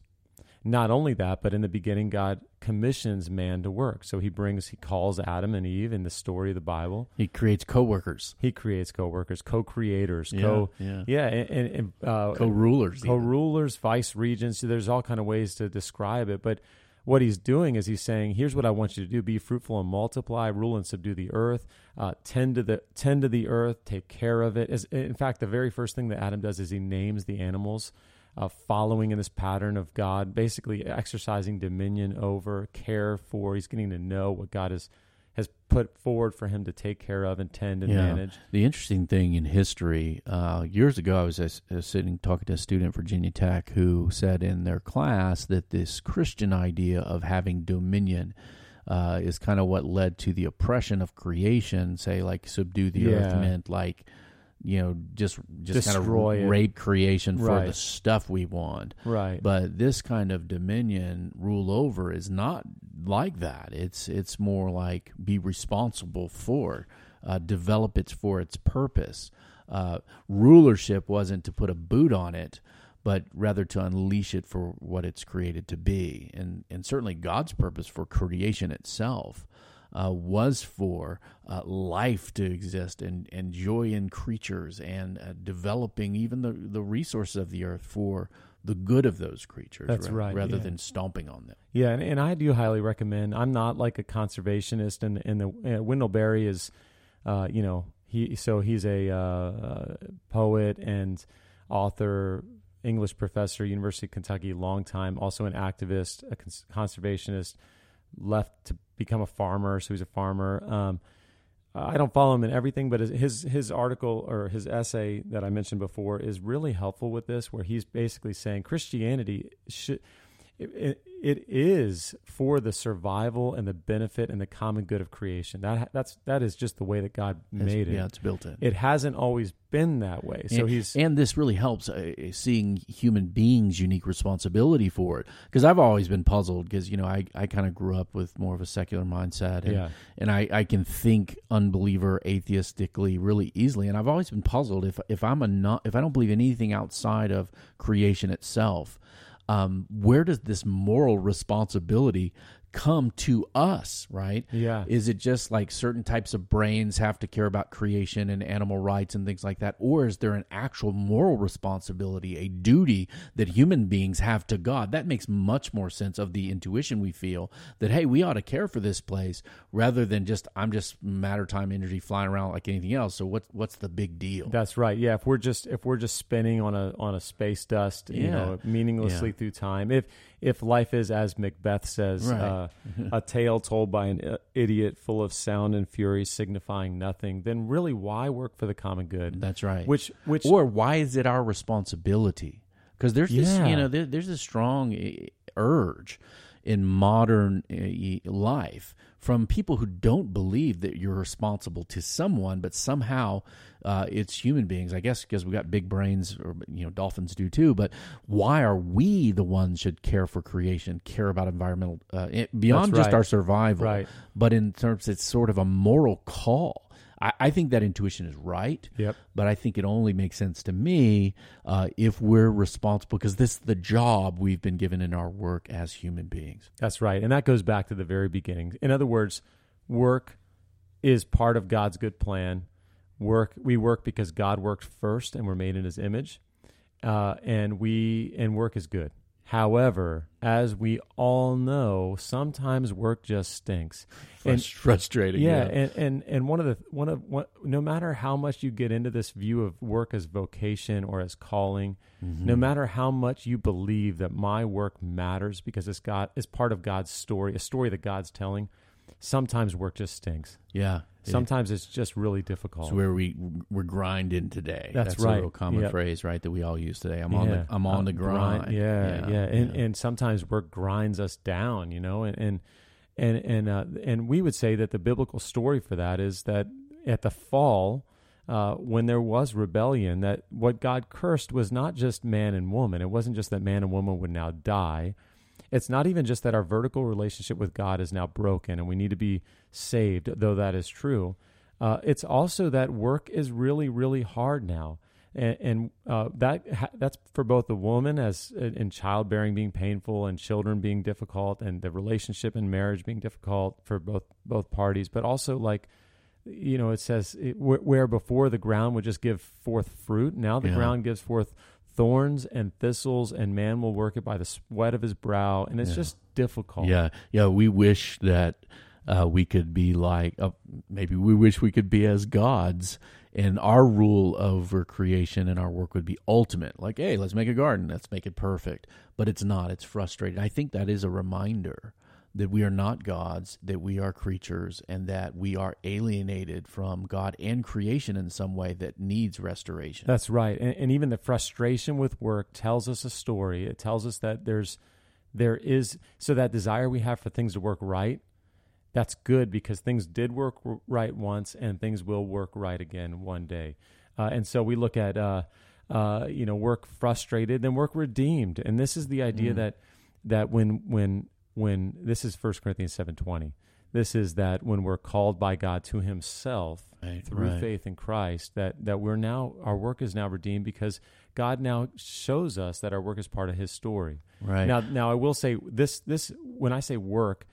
Not only that, but in the beginning, God commissions man to work. So he brings, he calls Adam and Eve in the story of the Bible. he creates coworkers, He creates co-workers, co-creators, Yeah, co, yeah. yeah, and, and, uh, co-rulers. co-rulers, vice regents. There's all kind of ways to describe it, but what he's doing is he's saying, "Here's what I want you to do: be fruitful and multiply, rule and subdue the earth, uh, tend to the tend to the earth, take care of it." As, in fact, the very first thing that Adam does is he names the animals, uh, following in this pattern of God, basically exercising dominion over, care for. He's getting to know what God has has put forward for him to take care of and tend and Yeah. manage. The interesting thing in history, uh, years ago, I was, I was sitting talking to a student at Virginia Tech who said in their class that this Christian idea of having dominion uh, is kind of what led to the oppression of creation. Say, like subdue the earth meant like, you know, just just kind Destroy it. of rape creation for Right. the stuff we want. Right. But this kind of dominion rule over is not like that. It's it's more like be responsible for, uh, develop it for its purpose. Uh, rulership wasn't to put a boot on it, but rather to unleash it for what it's created to be. And and certainly God's purpose for creation itself. Uh, was for uh, life to exist and, and joy in creatures and uh, developing even the, the resources of the earth for the good of those creatures That's ra- right, rather yeah. than stomping on them. Yeah, and, and I do highly recommend. I'm not like a conservationist, and and the uh, Wendell Berry is, uh, you know, he so he's a uh, uh, poet and author, English professor, University of Kentucky, long time, also an activist, a cons- conservationist, left to become a farmer, so he's a farmer. Um, I don't follow him in everything, but his- his his article or his essay that I mentioned before is really helpful with this, where he's basically saying Christianity should it, it, it is for the survival and the benefit and the common good of creation. That that's that is just the way that God It's- made it. Yeah, it's built in. It hasn't always been that way. So and, he's and this really helps uh, seeing human beings' unique responsibility for it. Because I've always been puzzled because you know I, I kind of grew up with more of a secular mindset, and, Yeah. and I, I can think unbeliever atheistically really easily. And I've always been puzzled if if I'm a not if I don't believe anything outside of creation itself, um, where does this moral responsibility come to us? Right? Yeah. Is it just like certain types of brains have to care about creation and animal rights and things like that? Or is there an actual moral responsibility, a duty that human beings have to God? That makes much more sense of the intuition we feel that, hey, we ought to care for this place rather than just, I'm just matter, time, energy flying around like anything else. So what's, what's the big deal? That's right. Yeah, if we're just if we're just spinning on a on a space dust, you Yeah. know, meaninglessly Yeah. through time. If if life is as Macbeth says, Right. uh, a tale told by an idiot, full of sound and fury, signifying nothing, then really why work for the common good? That's right. Which which or why is it our responsibility? Because there's this, you know, there, there's a strong eh, urge in modern eh, life from people who don't believe that you're responsible to someone, but somehow uh, it's human beings. I guess because we got big brains, or you know, dolphins do too. But why are we the ones should care for creation, care about environmental uh, beyond That's just our survival, Right. but in terms it's sort of a moral call. I, I think that intuition is right Yep. but I think it only makes sense to me uh, if we're responsible because this is the job we've been given in our work as human beings. That's right. And that goes back to the very beginning. In other words, work is part of God's good plan. Work we work because God worked first and we're made in his image. Uh, and we and work is good. However, as we all know, sometimes work just stinks. And, frustrating. Yeah, Yeah. and, and and one of the one of one, no matter how much you get into this view of work as vocation or as calling, Mm-hmm. no matter how much you believe that my work matters because it's God it's part of God's story, a story that God's telling, sometimes work just stinks. yeah. Sometimes it's just really difficult. It's where we we're grinding today. That's a right. real common Yep. phrase, right? That we all use today. I'm on the I'm on Uh, the grind. Yeah, yeah, And yeah. and sometimes work grinds us down, you know, and and and and, uh, and we would say that the biblical story for that is that at the fall, uh, when there was rebellion, that what God cursed was not just man and woman. It wasn't just that man and woman would now die. It's not even just that our vertical relationship with God is now broken and we need to be saved, though that is true. Uh, it's also that work is really, really hard now, and, and uh, that ha- that's for both the woman as in childbearing being painful and children being difficult, and the relationship and marriage being difficult for both both parties, but also like you know, it says it, where, where before the ground would just give forth fruit, now the Yeah. ground gives forth thorns and thistles, and man will work it by the sweat of his brow, and it's Yeah. just difficult. Yeah, yeah. We wish that uh, we could be like, uh, maybe we wish we could be as gods, and our rule over creation and our work would be ultimate. Like, hey, let's make a garden, let's make it perfect. But it's not. It's frustrating. I think that is a reminder that we are not gods, that we are creatures, and that we are alienated from God and creation in some way that needs restoration. That's right. And, and even the frustration with work tells us a story. It tells us that there's there is so that desire we have for things to work right. That's good because things did work right once, and things will work right again one day. Uh, and so we look at uh, uh, you know work frustrated, then work redeemed, and this is the idea Mm. that that when when when this is First Corinthians seven twenty. This is that when we're called by God to Himself Right, through right. faith in Christ, that that we're now our work is now redeemed because God now shows us that our work is part of His story. Right. Now, now I will say this: this when I say work,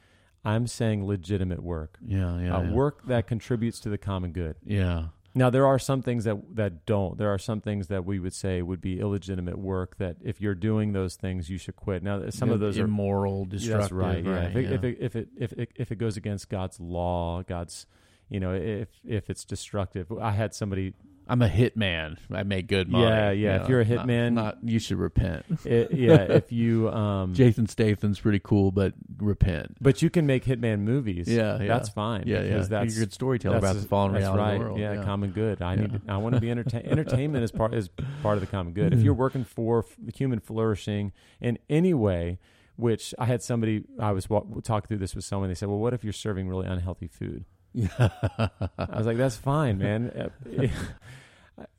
I'm saying legitimate work, yeah, yeah, uh, yeah. work that contributes to the common good. Yeah. Now, there are some things that that don't. There are some things that we would say would be illegitimate work. That if you're doing those things, you should quit. Now, some of those are immoral, destructive. that's right. Yeah. right, if, it, yeah. if it if it if it if it goes against God's law, God's you know if if it's destructive. I had somebody. I'm a hitman. I make good money. Yeah, yeah. If you're a hitman- not, you should repent. It, yeah, if you um, Jason Statham's pretty cool, but repent. but you can make hitman movies. Yeah, yeah. that's fine. Yeah, yeah. because that's you're a good storyteller about the fallen that's reality right. world. Yeah, common good. I Yeah. need. I want to be entertain. entertainment is part is part of the common good. If you're working for f- human flourishing in any way, which I had somebody I was wa- talking through this with someone. They said, "Well, what if you're serving really unhealthy food?" I was like, "That's fine, man.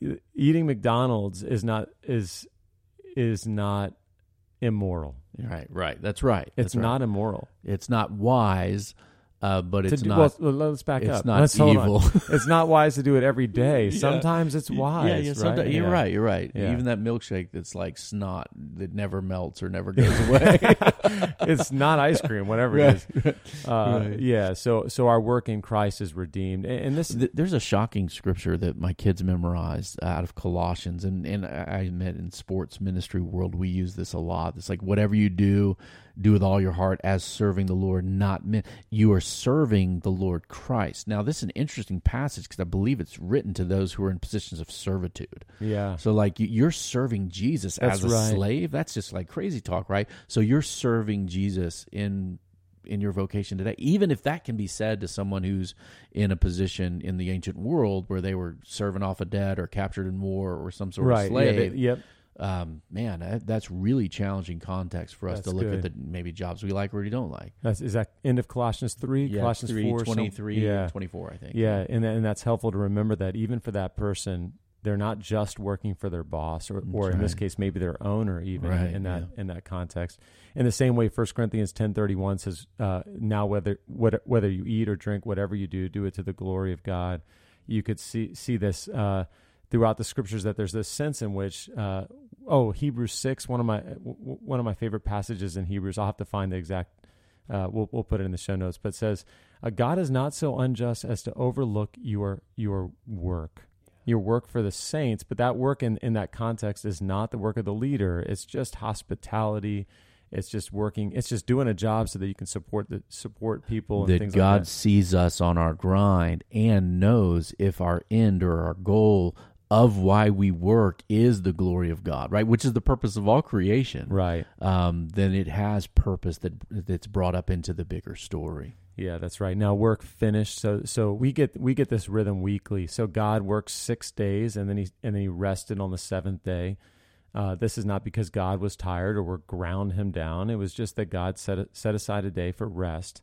Eating McDonald's is not is is not immoral. right, right. That's right. It's That's right. not immoral. It's not wise, uh, but it's do- not. well, let's back it's up. not Let's evil. it's not wise to do it every day. Yeah. Sometimes it's wise. Yeah, yeah. right? You're Yeah. right. You're right. Even that milkshake that's like snot that never melts or never goes away. it's not ice cream, whatever it is. Uh, Right. Yeah. So so our work in Christ is redeemed, and, this. There's a shocking scripture that my kids memorized out of Colossians, and and I I admit in sports ministry world we use this a lot. It's like whatever you do, do with all your heart as serving the Lord, not men. You are serving the Lord Christ. Now this is an interesting passage because I believe it's written to those who are in positions of servitude. yeah. So like you- you're serving Jesus That's as a right. slave. That's just like crazy talk, right? So you're serving Jesus in in your vocation today, even if that can be said to someone who's in a position in the ancient world where they were serving off a debt or captured in war or some sort Right. of Yeah, slave. they- yep. Um, man, that, that's really challenging context for us That's to look good. at the maybe jobs we like or we don't like. That's is that end of Colossians three, Yeah, Colossians 3, four, some- 23, yeah, 24, I think. yeah, and and that's helpful to remember that even for that person, they're not just working for their boss, or or in this case, maybe their owner, even Right, in that yeah. in that context. In the same way, First Corinthians ten thirty one says, uh, "Now whether what, whether you eat or drink, whatever you do, do it to the glory of God." You could see see this uh, throughout the scriptures that there's this sense in which. Uh, Oh, Hebrews six, one of my w- one of my favorite passages in Hebrews. I'll have to find the exact. Uh, we'll we'll put it in the show notes, but it says, uh, "God is not so unjust as to overlook your your work." your work for the saints, but that work in, in that context is not the work of the leader. It's just hospitality. It's just working. It's just doing a job so that you can support the support people and that things God like that. sees us on our grind and knows if our end or our goal of why we work is the glory of God, right? Which is the purpose of all creation. Right. Um, then it has purpose that that's brought up into the bigger story. Yeah, that's right. Now work finished. So so we get we get this rhythm weekly. So God works six days and then he and then he rested on the seventh day. Uh, this is not because God was tired or we're ground him down. It was just that God set set aside a day for rest.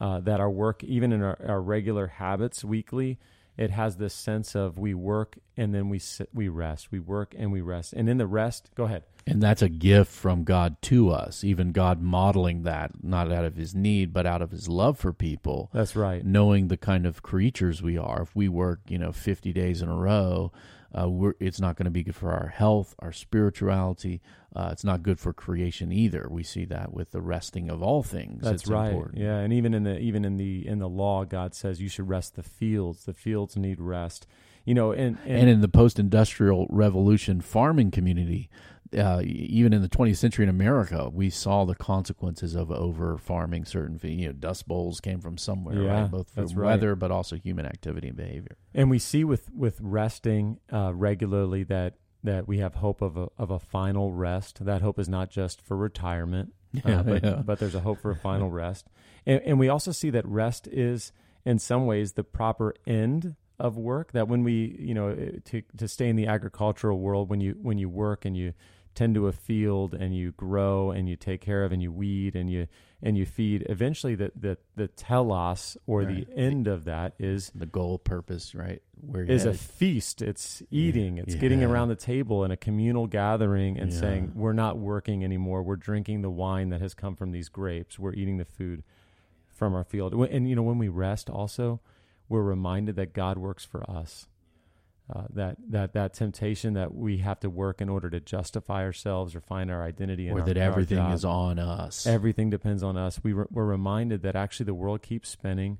Uh, that our work, even in our, our regular habits weekly, it has this sense of we work and then we sit, we rest. We work and we rest. And in the rest, go ahead. And that's a gift from God to us, even God modeling that, not out of his need, but out of his love for people. That's right. Knowing the kind of creatures we are. If we work, you know, 50 days in a row, uh, we're, it's not going to be good for our health, our spirituality. Uh, it's not good for creation either. We see that with the resting of all things. That's It's right. important. Yeah, and even in the even in the in the law, God says you should rest the fields. The fields need rest. You know, and and, and in the post-industrial revolution farming community uh, even in the 20th century in america we saw the consequences of over farming certain you know dust bowls came from somewhere Yeah, right both from that's right. weather but also human activity and behavior and we see with with resting uh, regularly that that we have hope of a of a final rest. That hope is not just for retirement, uh, but yeah. but there's a hope for a final rest. And, and we also see that rest is in some ways the proper end of work. That when we you know eh, to to stay in the agricultural world, when you when you work and you tend to a field and you grow and you take care of and you weed and you and you feed eventually the the, the telos or Right. the end of that is the goal purpose right where is a feast. It's eating. It's getting around the table in a communal gathering and Yeah. saying, "We're not working anymore. We're drinking the wine that has come from these grapes. We're eating the food from our field." And you know, when we rest, also, we're reminded that God works for us. Uh, that that that temptation that we have to work in order to justify ourselves or find our identity, or our, that everything is on us Everything depends on us. We re- we're reminded that actually the world keeps spinning.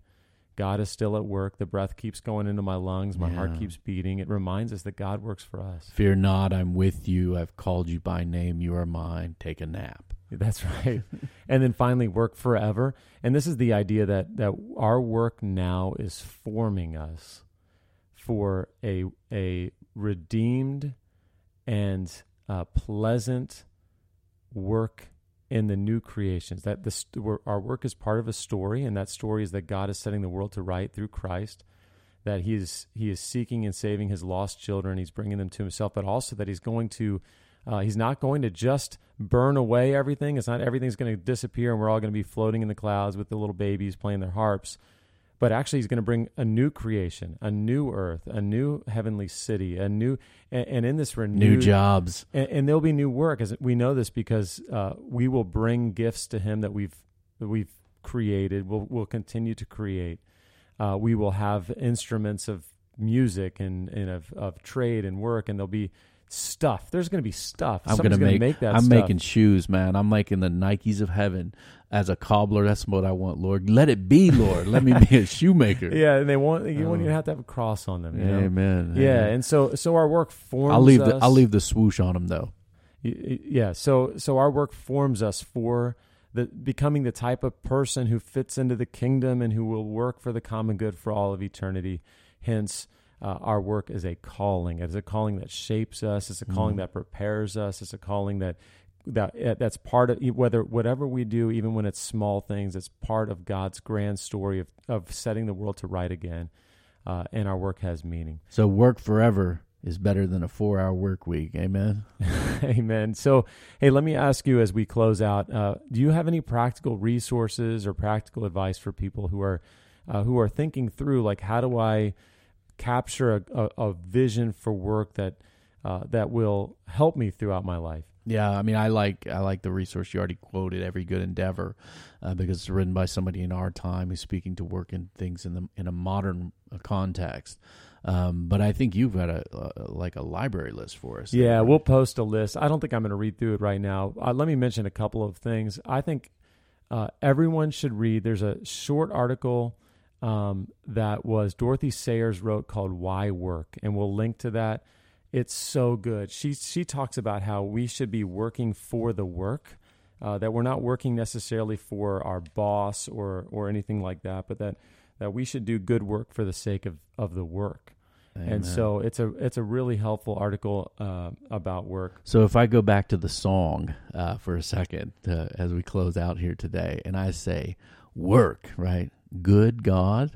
God is still at work. The breath keeps going into my lungs. My heart keeps beating. It reminds us that God works for us. fear not i'm with you i've called you by name you are mine take a nap That's right. and then finally, work forever. And this is the idea that that our work now is forming us for a a redeemed and uh, pleasant work in the new creations. That this our work is part of a story, and that story is that God is setting the world to right through Christ. That he is he is seeking and saving his lost children. He's bringing them to himself, but also that he's going to uh, he's not going to just burn away everything. It's not everything's going to disappear, and we're all going to be floating in the clouds with the little babies playing their harps. But actually, he's going to bring a new creation, a new earth, a new heavenly city, a new and, and in this renewed new jobs. And, and there'll be new work as we know this because uh, we will bring gifts to him that we've that we've created we'll, we'll continue to create. Uh, we will have instruments of music and, and of, of trade and work and there'll be stuff there's going to be stuff I'm gonna make, make that I'm stuff. making shoes, man. I'm making the Nikes of heaven as a cobbler. That's what I want, Lord. Let it be, Lord. Let me be a shoemaker. yeah and they want you won't Oh. Uh, even have to have a cross on them you know? Amen. yeah Amen. and so so our work forms I'll leave the. I'll leave the swoosh on them though. Yeah so so our work forms us for the becoming the type of person who fits into the kingdom and who will work for the common good for all of eternity hence uh, our work is a calling it's a calling that shapes us it's a calling Mm. that prepares us it's a calling that that uh, that's part of whether whatever we do even when it's small things it's part of god's grand story of, of setting the world to right again uh, and our work has meaning So work forever is better than a four hour work week. Amen. Amen. So, hey, let me ask you as we close out: uh, Do you have any practical resources or practical advice for people who are uh, who are thinking through, like, how do I capture a, a, a vision for work that uh, that will help me throughout my life? Yeah, I mean, I like I like the resource you already quoted, "Every Good Endeavor," uh, because it's written by somebody in our time who's speaking to work and things in the in a modern uh, context. Um, but I think you've got a, uh like a library list for us. Yeah, we'll post a list. I don't think I'm going to read through it right now. Uh, let me mention a couple of things. I think uh, everyone should read. There's a short article um, that was Dorothy Sayers wrote called "Why Work," and we'll link to that. It's so good. She she talks about how we should be working for the work, uh, that we're not working necessarily for our boss or or anything like that, but that that we should do good work for the sake of of the work. Amen. And so it's a it's a really helpful article uh, about work. So if I go back to the song uh, for a second uh, as we close out here today, and I say work, right? Good God,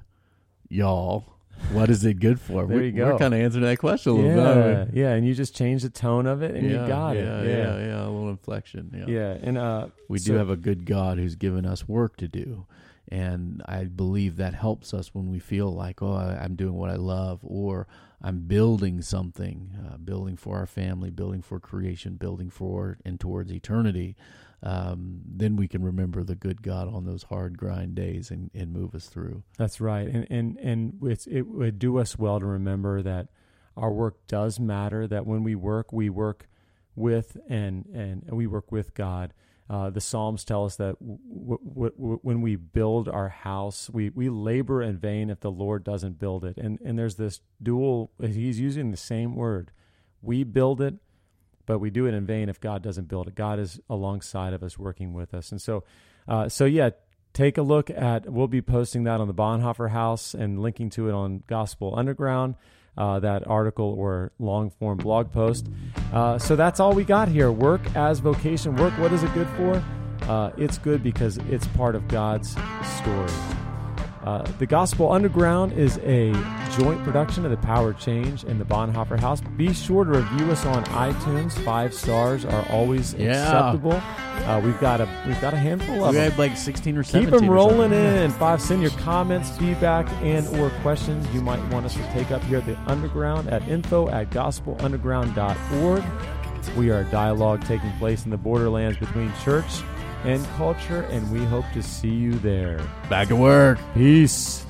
y'all, what is it good for? There we're, you go. We're kind of answering that question a little. Yeah, aren't yeah, and you just change the tone of it, and yeah, you got yeah, it. Yeah, yeah, a little inflection. Yeah, yeah, and uh, we so- do have a good God who's given us work to do. And I believe that helps us when we feel like, oh, I- I'm doing what I love, or I'm building something, uh, building for our family, building for creation, building for and towards eternity. Um, then we can remember the good God on those hard grind days and, and move us through. That's right, and and and it would do us well to remember that our work does matter. That when we work, we work with and and we work with God. Uh, the Psalms tell us that w- w- w- when we build our house, we, we labor in vain if the Lord doesn't build it. And and there's this dual. He's using the same word. We build it, but we do it in vain if God doesn't build it. God is alongside of us, working with us. And so, uh, so yeah, take a look at. We'll be posting that on the Bonhoeffer House and linking to it on Gospel Underground. Uh, that article or long form blog post. Uh, so that's all we got here. Work as vocation. Work. What is it good for? Uh, it's good because it's part of God's story. Uh, the Gospel Underground is a joint production of the Power Change and the Bonhoeffer House. Be sure to review us on iTunes. Five stars are always Yeah. acceptable. Uh, we've got a we've got a handful of we them. had like 16 or seventeen. Keep them rolling in. Five, send your comments, feedback, and or questions you might want us to take up here at the Underground at info at gospelunderground.org. We are a dialogue taking place in the borderlands between church and culture, and we hope to see you there. Back to work. Peace.